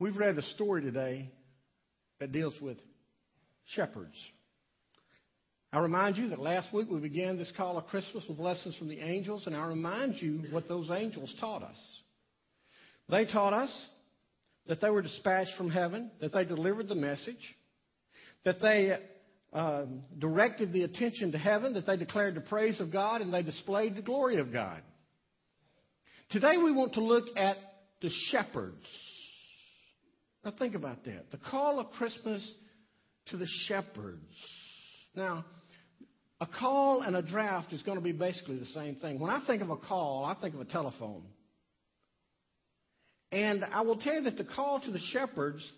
We've read a story today that deals with shepherds. I remind you that last week we began this call of Christmas with lessons from the angels, and I remind you what those angels taught us. They taught us that they were dispatched from heaven, that they delivered the message, that they uh, directed the attention to heaven, that they declared the praise of God, and they displayed the glory of God. Today we want to look at the shepherds. Now think about that. The call of Christmas to the shepherds. Now, a call and a draft is going to be basically the same thing. When I think of a call, I think of a telephone. And I will tell you that the call to the shepherds,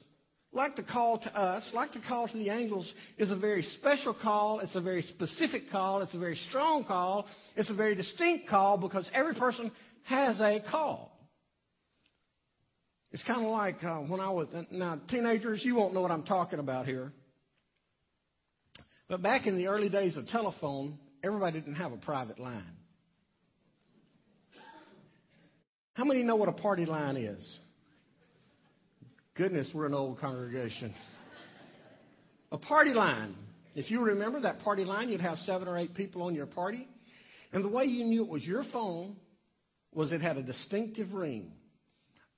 like the call to us, like the call to the angels, is a very special call. It's a very specific call. It's a very strong call. It's a very distinct call because every person has a call. It's kind of like uh, when I was, now, teenagers, you won't know what I'm talking about here. But back in the early days of telephone, everybody didn't have a private line. How many know what a party line is? Goodness, we're an old congregation. A party line. If you remember that party line, you'd have seven or eight people on your party. And the way you knew it was your phone was it had a distinctive ring.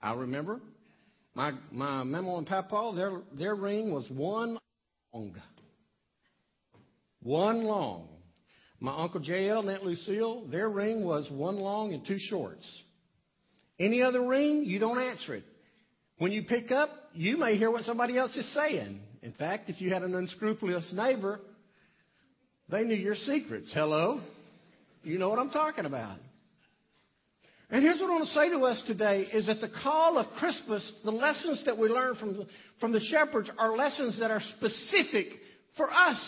I remember my, my mama and papa, their, their ring was one long. One long. My Uncle JL and Aunt Lucille, their ring was one long and two shorts. Any other ring, you don't answer it. When you pick up, you may hear what somebody else is saying. In fact, if you had an unscrupulous neighbor, they knew your secrets. Hello? You know what I'm talking about. And here's what I want to say to us today is that the call of Christmas, the lessons that we learn from the, from the shepherds are lessons that are specific for us.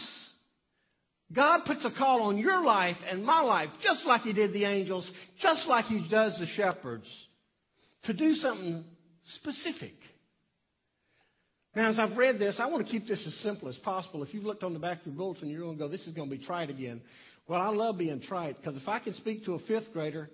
God puts a call on your life and my life, just like He did the angels, just like He does the shepherds, to do something specific. Now, as I've read this, I want to keep this as simple as possible. If you've looked on the back of your bulletin, you're going to go, this is going to be tried again. Well, I love being tried because if I can speak to a fifth grader,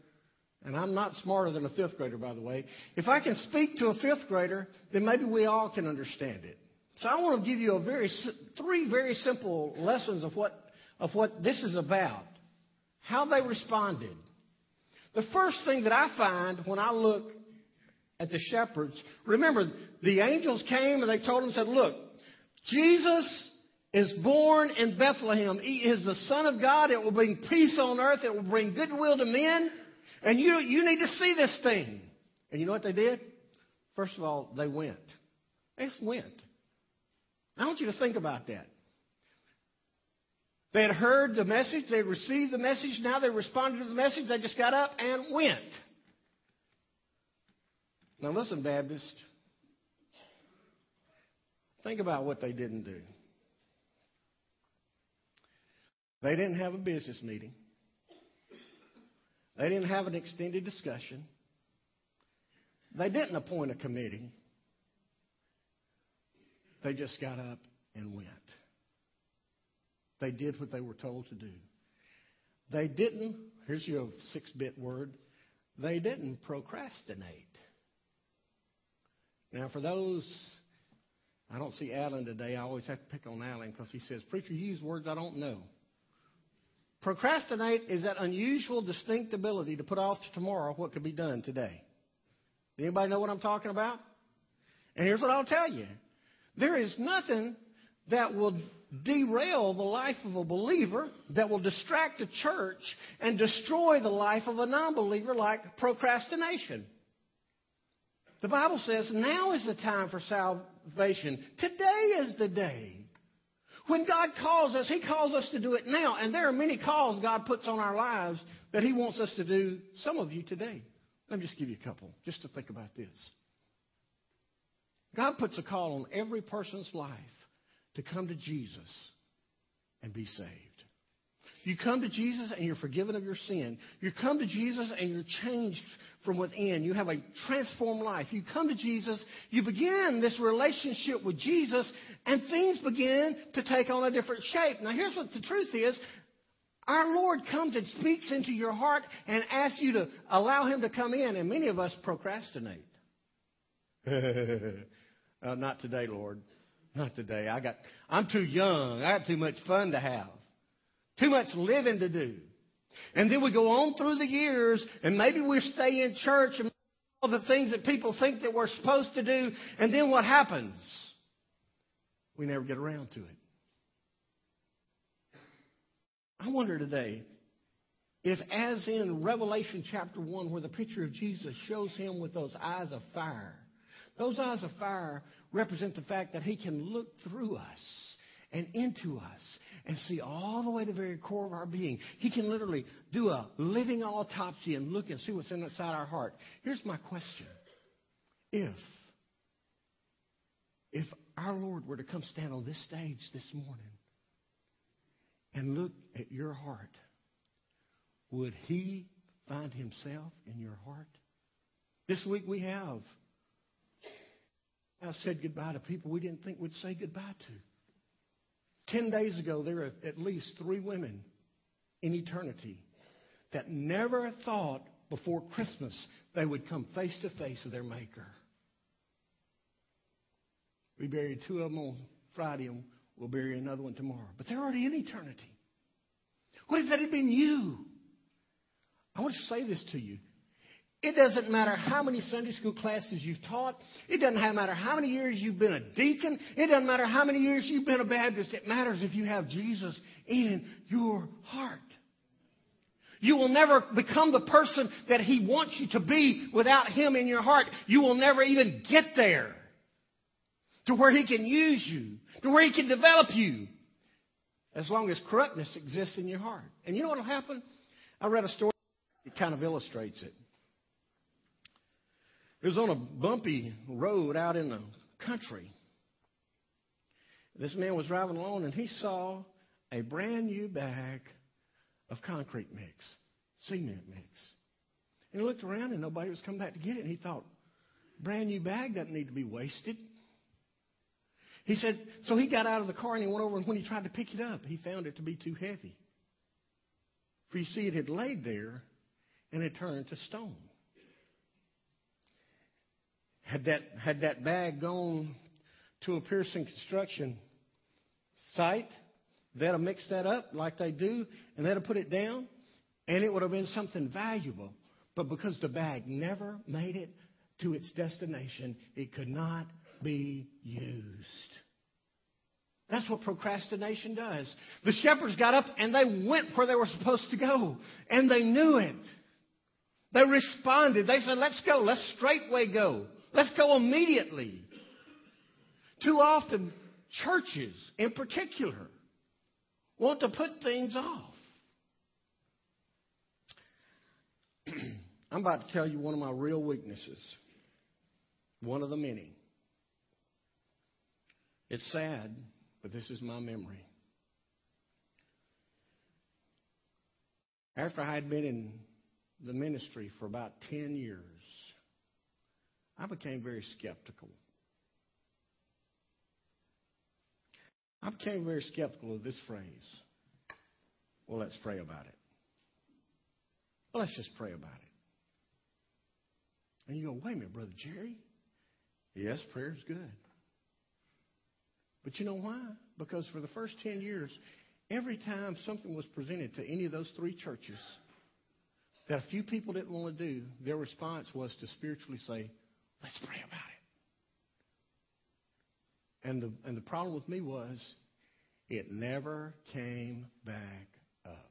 and I'm not smarter than a fifth grader, by the way, if I can speak to a fifth grader, then maybe we all can understand it. So I want to give you a very, three very simple lessons of what of what this is about, how they responded. The first thing that I find when I look at the shepherds, remember, the angels came and they told them, said, Look, Jesus is born in Bethlehem. He is the Son of God. It will bring peace on earth. It will bring goodwill to men. And you, you need to see this thing. And you know what they did? First of all, they went. They just went. I want you to think about that. They had heard the message, they had received the message, now they responded to the message, they just got up and went. Now, listen, Baptist. Think about what they didn't do. They didn't have a business meeting. They didn't have an extended discussion. They didn't appoint a committee. They just got up and went. They did what they were told to do. They didn't, here's your six bit word, they didn't procrastinate. Now, for those, I don't see Alan today. I always have to pick on Alan because he says, Preacher, you use words I don't know. Procrastinate is that unusual, distinct ability to put off to tomorrow what could be done today. Anybody know what I'm talking about? And here's what I'll tell you. There is nothing that will derail the life of a believer, that will distract a church and destroy the life of a non believer like procrastination. The Bible says now is the time for salvation. Today is the day. When God calls us, He calls us to do it now. And there are many calls God puts on our lives that He wants us to do, some of you today. Let me just give you a couple, just to think about this. God puts a call on every person's life to come to Jesus and be saved. You come to Jesus and you're forgiven of your sin. You come to Jesus and you're changed from within. You have a transformed life. You come to Jesus, you begin this relationship with Jesus, and things begin to take on a different shape. Now, here's what the truth is our Lord comes and speaks into your heart and asks you to allow Him to come in, and many of us procrastinate. Uh, not today, Lord. Not today. I got, I'm too young. I got too much fun to have. Too much living to do. And then we go on through the years, and maybe we stay in church and all the things that people think that we're supposed to do, and then what happens? We never get around to it. I wonder today if, as in Revelation chapter 1, where the picture of Jesus shows him with those eyes of fire, those eyes of fire represent the fact that he can look through us and into us and see all the way to the very core of our being. He can literally do a living autopsy and look and see what's inside our heart. Here's my question. If, if our Lord were to come stand on this stage this morning and look at your heart, would he find himself in your heart? This week we have. I said goodbye to people we didn't think we'd say goodbye to. Ten days ago, there were at least three women in eternity that never thought before Christmas they would come face to face with their Maker. We buried two of them on Friday, and we'll bury another one tomorrow. But they're already in eternity. What if that had been you? I want to say this to you. It doesn't matter how many Sunday school classes you've taught. It doesn't matter how many years you've been a deacon. It doesn't matter how many years you've been a Baptist. It matters if you have Jesus in your heart. You will never become the person that He wants you to be without Him in your heart. You will never even get there to where He can use you, to where He can develop you, as long as corruptness exists in your heart. And you know what will happen? I read a story that kind of illustrates it. It was on a bumpy road out in the country. This man was driving along and he saw a brand new bag of concrete mix, cement mix. And he looked around and nobody was coming back to get it. And he thought, brand new bag doesn't need to be wasted. He said, so he got out of the car and he went over and when he tried to pick it up, he found it to be too heavy. For you see, it had laid there and it turned to stone. Had that, had that bag gone to a Pearson construction site, they'd have mixed that up like they do, and they'd have put it down, and it would have been something valuable. But because the bag never made it to its destination, it could not be used. That's what procrastination does. The shepherds got up and they went where they were supposed to go, and they knew it. They responded. They said, Let's go. Let's straightway go. Let's go immediately. Too often, churches in particular want to put things off. I'm about to tell you one of my real weaknesses, one of the many. It's sad, but this is my memory. After I had been in the ministry for about 10 years, I became very skeptical. I became very skeptical of this phrase. Well, let's pray about it. Well, let's just pray about it. And you go, wait a minute, Brother Jerry. Yes, prayer is good. But you know why? Because for the first 10 years, every time something was presented to any of those three churches that a few people didn't want to do, their response was to spiritually say, Let's pray about it. And the, and the problem with me was it never came back up.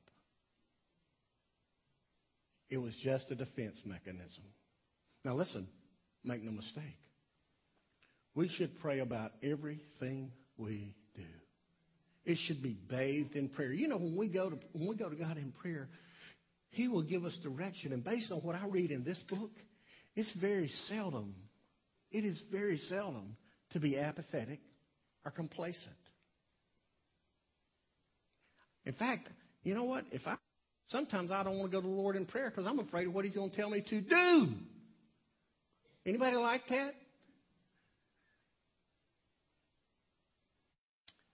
It was just a defense mechanism. Now, listen, make no mistake. We should pray about everything we do. It should be bathed in prayer. You know, when we go to, when we go to God in prayer, He will give us direction. And based on what I read in this book, it's very seldom, it is very seldom to be apathetic or complacent. In fact, you know what? If I sometimes I don't want to go to the Lord in prayer because I'm afraid of what He's going to tell me to do. Anybody like that?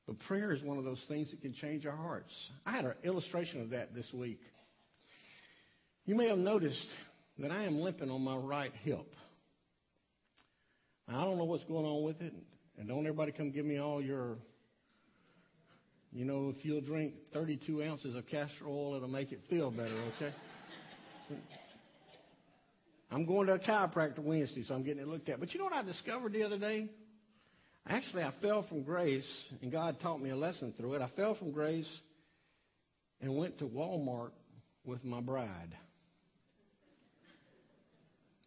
But prayer is one of those things that can change our hearts. I had an illustration of that this week. You may have noticed that I am limping on my right hip. I don't know what's going on with it, and don't everybody come give me all your. You know, if you'll drink 32 ounces of castor oil, it'll make it feel better, okay? I'm going to a chiropractor Wednesday, so I'm getting it looked at. But you know what I discovered the other day? Actually, I fell from grace, and God taught me a lesson through it. I fell from grace and went to Walmart with my bride.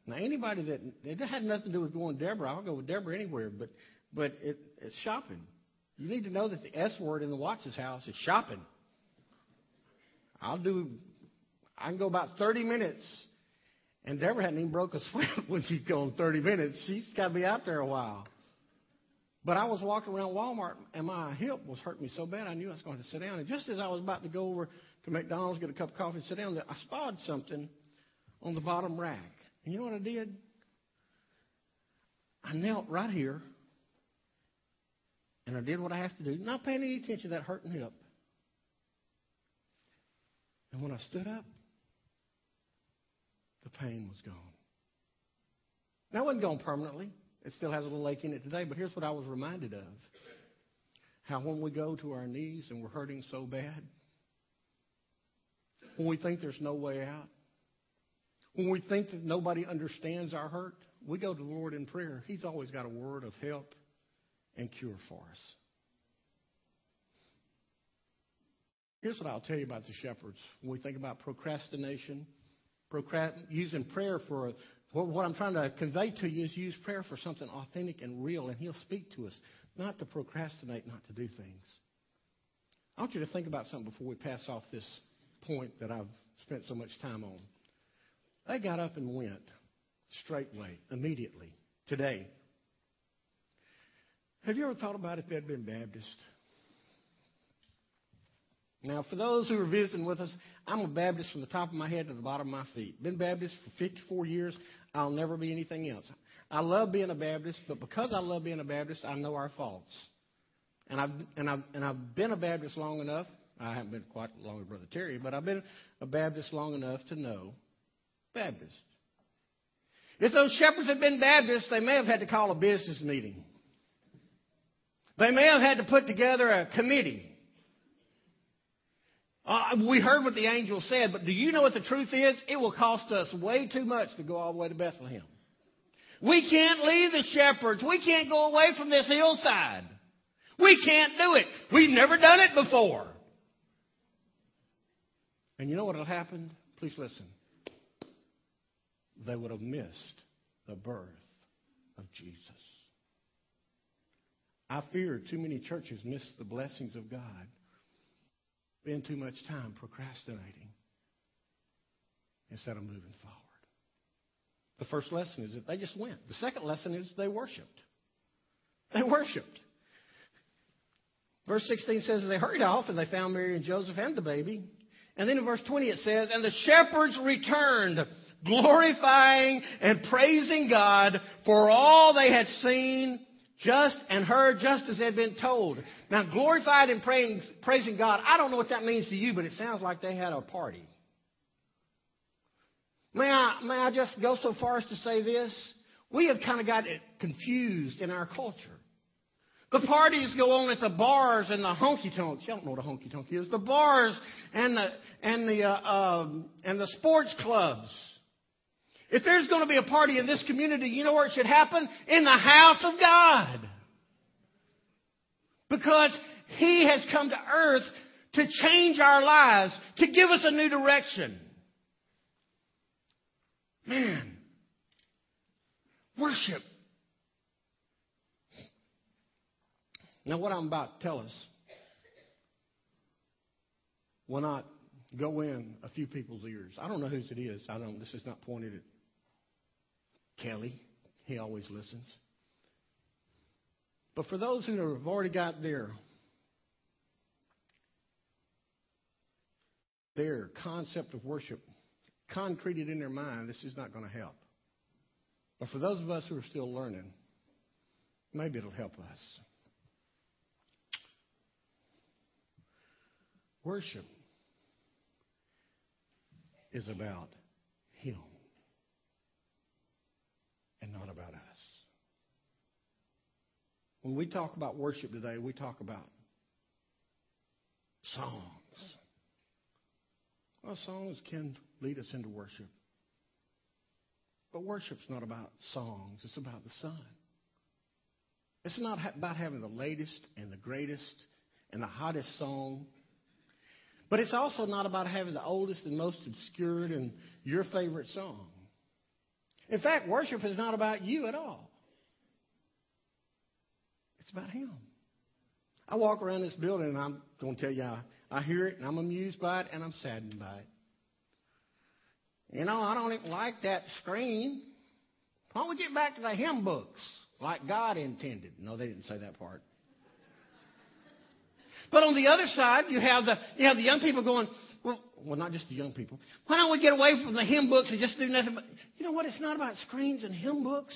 Now, anybody that it had nothing to do with going to Deborah, I'll go with Deborah anywhere, but but it, it's shopping. You need to know that the S word in the Watts' house is shopping. I'll do. I can go about 30 minutes, and Deborah hadn't even broke a sweat when she's gone 30 minutes. She's got to be out there a while. But I was walking around Walmart, and my hip was hurting me so bad I knew I was going to sit down. And just as I was about to go over to McDonald's, get a cup of coffee, and sit down, I spotted something on the bottom rack. And you know what I did? I knelt right here and I did what I have to do, not paying any attention to that hurting hip. And when I stood up, the pain was gone. Now, it wasn't gone permanently. It still has a little ache in it today, but here's what I was reminded of how when we go to our knees and we're hurting so bad, when we think there's no way out, when we think that nobody understands our hurt, we go to the Lord in prayer. He's always got a word of help and cure for us. Here's what I'll tell you about the shepherds. When we think about procrastination, procrast- using prayer for what I'm trying to convey to you is use prayer for something authentic and real, and He'll speak to us, not to procrastinate, not to do things. I want you to think about something before we pass off this point that I've spent so much time on. They got up and went straightway, immediately, today. Have you ever thought about if they'd been Baptist? Now, for those who are visiting with us, I'm a Baptist from the top of my head to the bottom of my feet. Been Baptist for 54 years. I'll never be anything else. I love being a Baptist, but because I love being a Baptist, I know our faults. And I've, and I've, and I've been a Baptist long enough. I haven't been quite long as Brother Terry, but I've been a Baptist long enough to know Baptist. If those shepherds had been Baptists, they may have had to call a business meeting. They may have had to put together a committee. Uh, we heard what the angel said, but do you know what the truth is? It will cost us way too much to go all the way to Bethlehem. We can't leave the shepherds. We can't go away from this hillside. We can't do it. We've never done it before. And you know what will happen? Please listen they would have missed the birth of Jesus. I fear too many churches miss the blessings of God. Spend too much time procrastinating instead of moving forward. The first lesson is that they just went. The second lesson is they worshiped. They worshiped. Verse 16 says they hurried off and they found Mary and Joseph and the baby. And then in verse 20 it says, And the shepherds returned glorifying and praising God for all they had seen just and heard just as they had been told. Now, glorified and praying, praising God, I don't know what that means to you, but it sounds like they had a party. May I, may I just go so far as to say this? We have kind of got it confused in our culture. The parties go on at the bars and the honky tonks. You don't know what a honky tonk is. The bars and the and the uh, um, and the sports clubs. If there's going to be a party in this community, you know where it should happen? In the house of God. Because He has come to earth to change our lives, to give us a new direction. Man, worship. Now, what I'm about to tell us will not go in a few people's ears. I don't know whose it is. I don't. This is not pointed at Kelly. He always listens. But for those who have already got their their concept of worship concreted in their mind, this is not going to help. But for those of us who are still learning, maybe it'll help us. Worship is about Him and not about us. When we talk about worship today, we talk about songs. Well, songs can lead us into worship. But worship's not about songs, it's about the Son. It's not about having the latest and the greatest and the hottest song. But it's also not about having the oldest and most obscured and your favorite song. In fact, worship is not about you at all. It's about Him. I walk around this building and I'm going to tell you, I, I hear it and I'm amused by it and I'm saddened by it. You know, I don't even like that screen. Why don't we get back to the hymn books like God intended? No, they didn't say that part. But on the other side, you have the you have the young people going, well, well, not just the young people. Why don't we get away from the hymn books and just do nothing but you know what? It's not about screens and hymn books.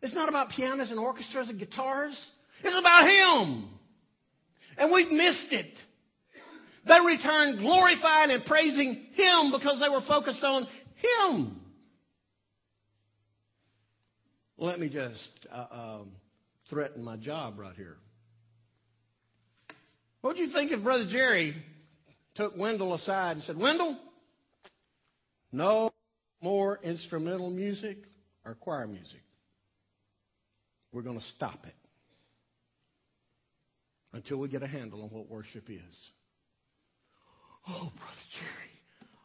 It's not about pianos and orchestras and guitars. It's about Him. And we've missed it. They returned glorifying and praising Him because they were focused on Him. Let me just uh, um, threaten my job right here. What do you think if Brother Jerry took Wendell aside and said, Wendell, no more instrumental music or choir music. We're going to stop it until we get a handle on what worship is. Oh, Brother Jerry,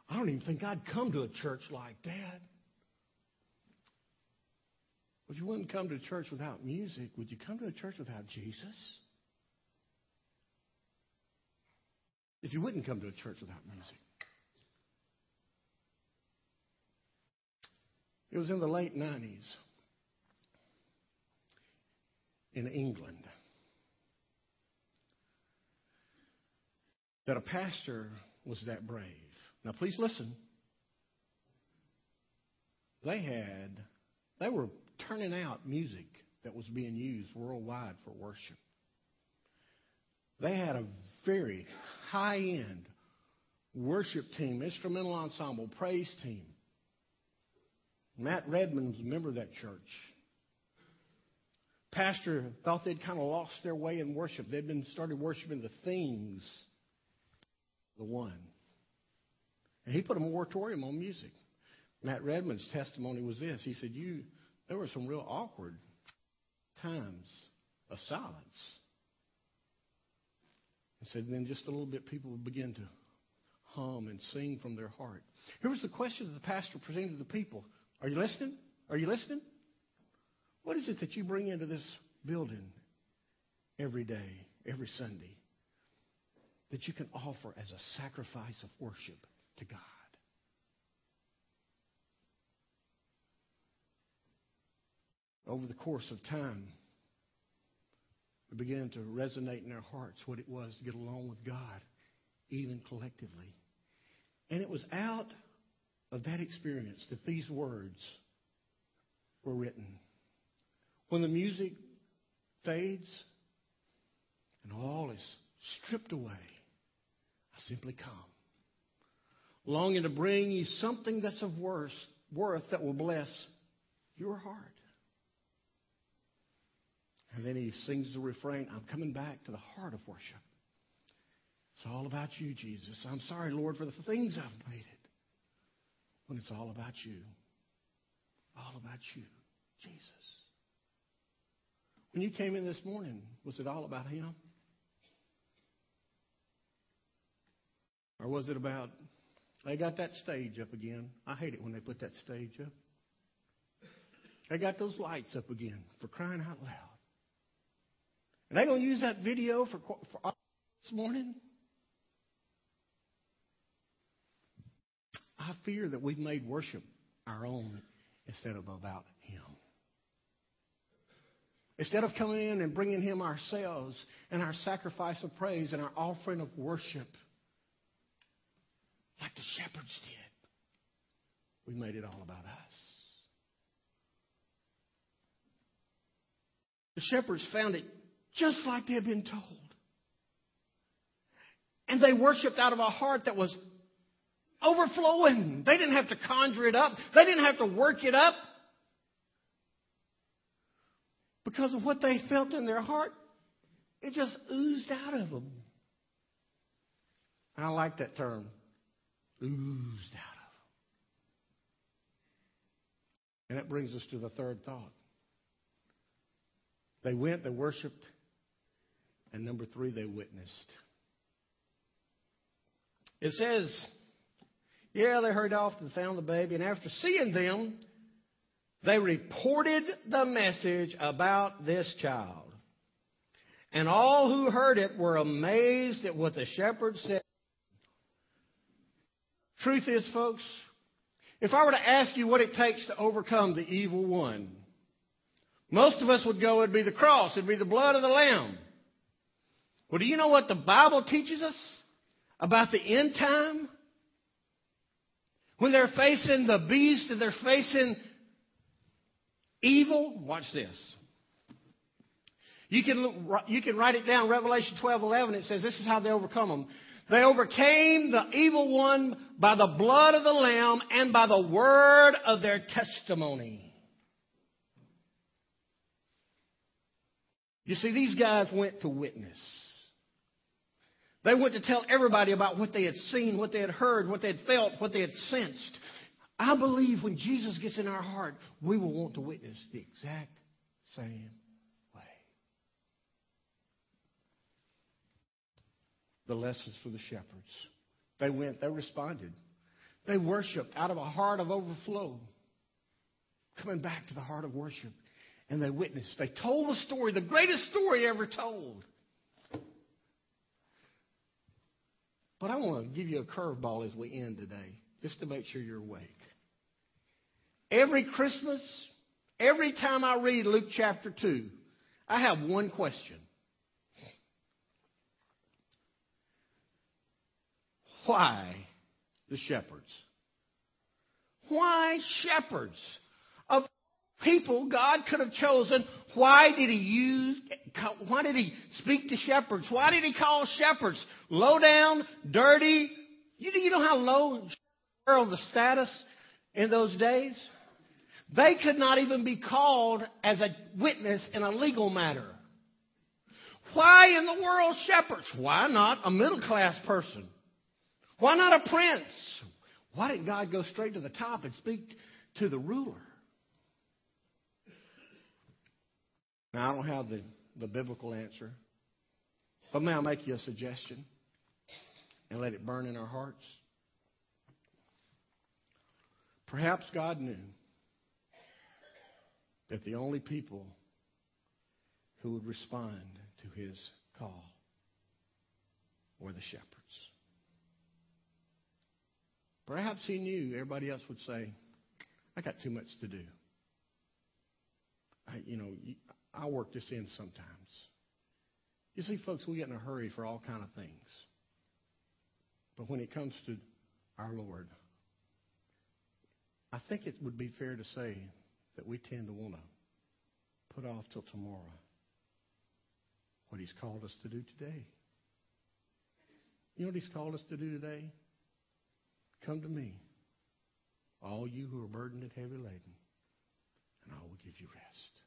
I don't even think I'd come to a church like that. If you wouldn't come to church without music, would you come to a church without Jesus? If you wouldn't come to a church without music. It was in the late 90s in England. That a pastor was that brave. Now, please listen. They had, they were turning out music that was being used worldwide for worship. They had a very high end worship team, instrumental ensemble, praise team. Matt Redman's a member of that church. Pastor thought they'd kind of lost their way in worship. They'd been started worshiping the things the one. And he put a moratorium on music. Matt Redman's testimony was this. He said, "You, there were some real awkward times of silence." He said, then just a little bit, people would begin to hum and sing from their heart. Here was the question that the pastor presented to the people: Are you listening? Are you listening? What is it that you bring into this building every day, every Sunday? That you can offer as a sacrifice of worship to God. Over the course of time, it began to resonate in our hearts what it was to get along with God, even collectively. And it was out of that experience that these words were written. When the music fades and all is stripped away, simply come. Longing to bring you something that's of worth, worth that will bless your heart. And then he sings the refrain I'm coming back to the heart of worship. It's all about you, Jesus. I'm sorry, Lord, for the things I've made it. When it's all about you. All about you, Jesus. When you came in this morning, was it all about Him? Or was it about, they got that stage up again? I hate it when they put that stage up. They got those lights up again for crying out loud. And they going to use that video for, for this morning? I fear that we've made worship our own instead of about Him. Instead of coming in and bringing Him ourselves and our sacrifice of praise and our offering of worship, like the shepherds did. We made it all about us. The shepherds found it just like they had been told. And they worshiped out of a heart that was overflowing. They didn't have to conjure it up, they didn't have to work it up. because of what they felt in their heart. It just oozed out of them. I like that term. Oozed out of them. And that brings us to the third thought. They went, they worshiped, and number three, they witnessed. It says, yeah, they hurried off and found the baby, and after seeing them, they reported the message about this child. And all who heard it were amazed at what the shepherds said. Truth is, folks, if I were to ask you what it takes to overcome the evil one, most of us would go, it'd be the cross, it'd be the blood of the Lamb. Well, do you know what the Bible teaches us about the end time? When they're facing the beast and they're facing evil, watch this. You can, you can write it down, Revelation 12 11. It says this is how they overcome them. They overcame the evil one by the blood of the Lamb and by the word of their testimony. You see, these guys went to witness. They went to tell everybody about what they had seen, what they had heard, what they had felt, what they had sensed. I believe when Jesus gets in our heart, we will want to witness the exact same The lessons for the shepherds. They went, they responded. They worshiped out of a heart of overflow, coming back to the heart of worship. And they witnessed. They told the story, the greatest story ever told. But I want to give you a curveball as we end today, just to make sure you're awake. Every Christmas, every time I read Luke chapter 2, I have one question. Why the shepherds? Why shepherds? Of people God could have chosen, why did he use, why did he speak to shepherds? Why did he call shepherds low down, dirty? You, know how low were on the status in those days? They could not even be called as a witness in a legal matter. Why in the world shepherds? Why not a middle class person? Why not a prince? Why didn't God go straight to the top and speak to the ruler? Now, I don't have the, the biblical answer, but may I make you a suggestion and let it burn in our hearts? Perhaps God knew that the only people who would respond to his call were the shepherds. Perhaps he knew everybody else would say, I got too much to do. I, you know, I'll work this in sometimes. You see, folks, we get in a hurry for all kind of things. But when it comes to our Lord, I think it would be fair to say that we tend to want to put off till tomorrow what He's called us to do today. You know what He's called us to do today? Come to me, all you who are burdened and heavy laden, and I will give you rest.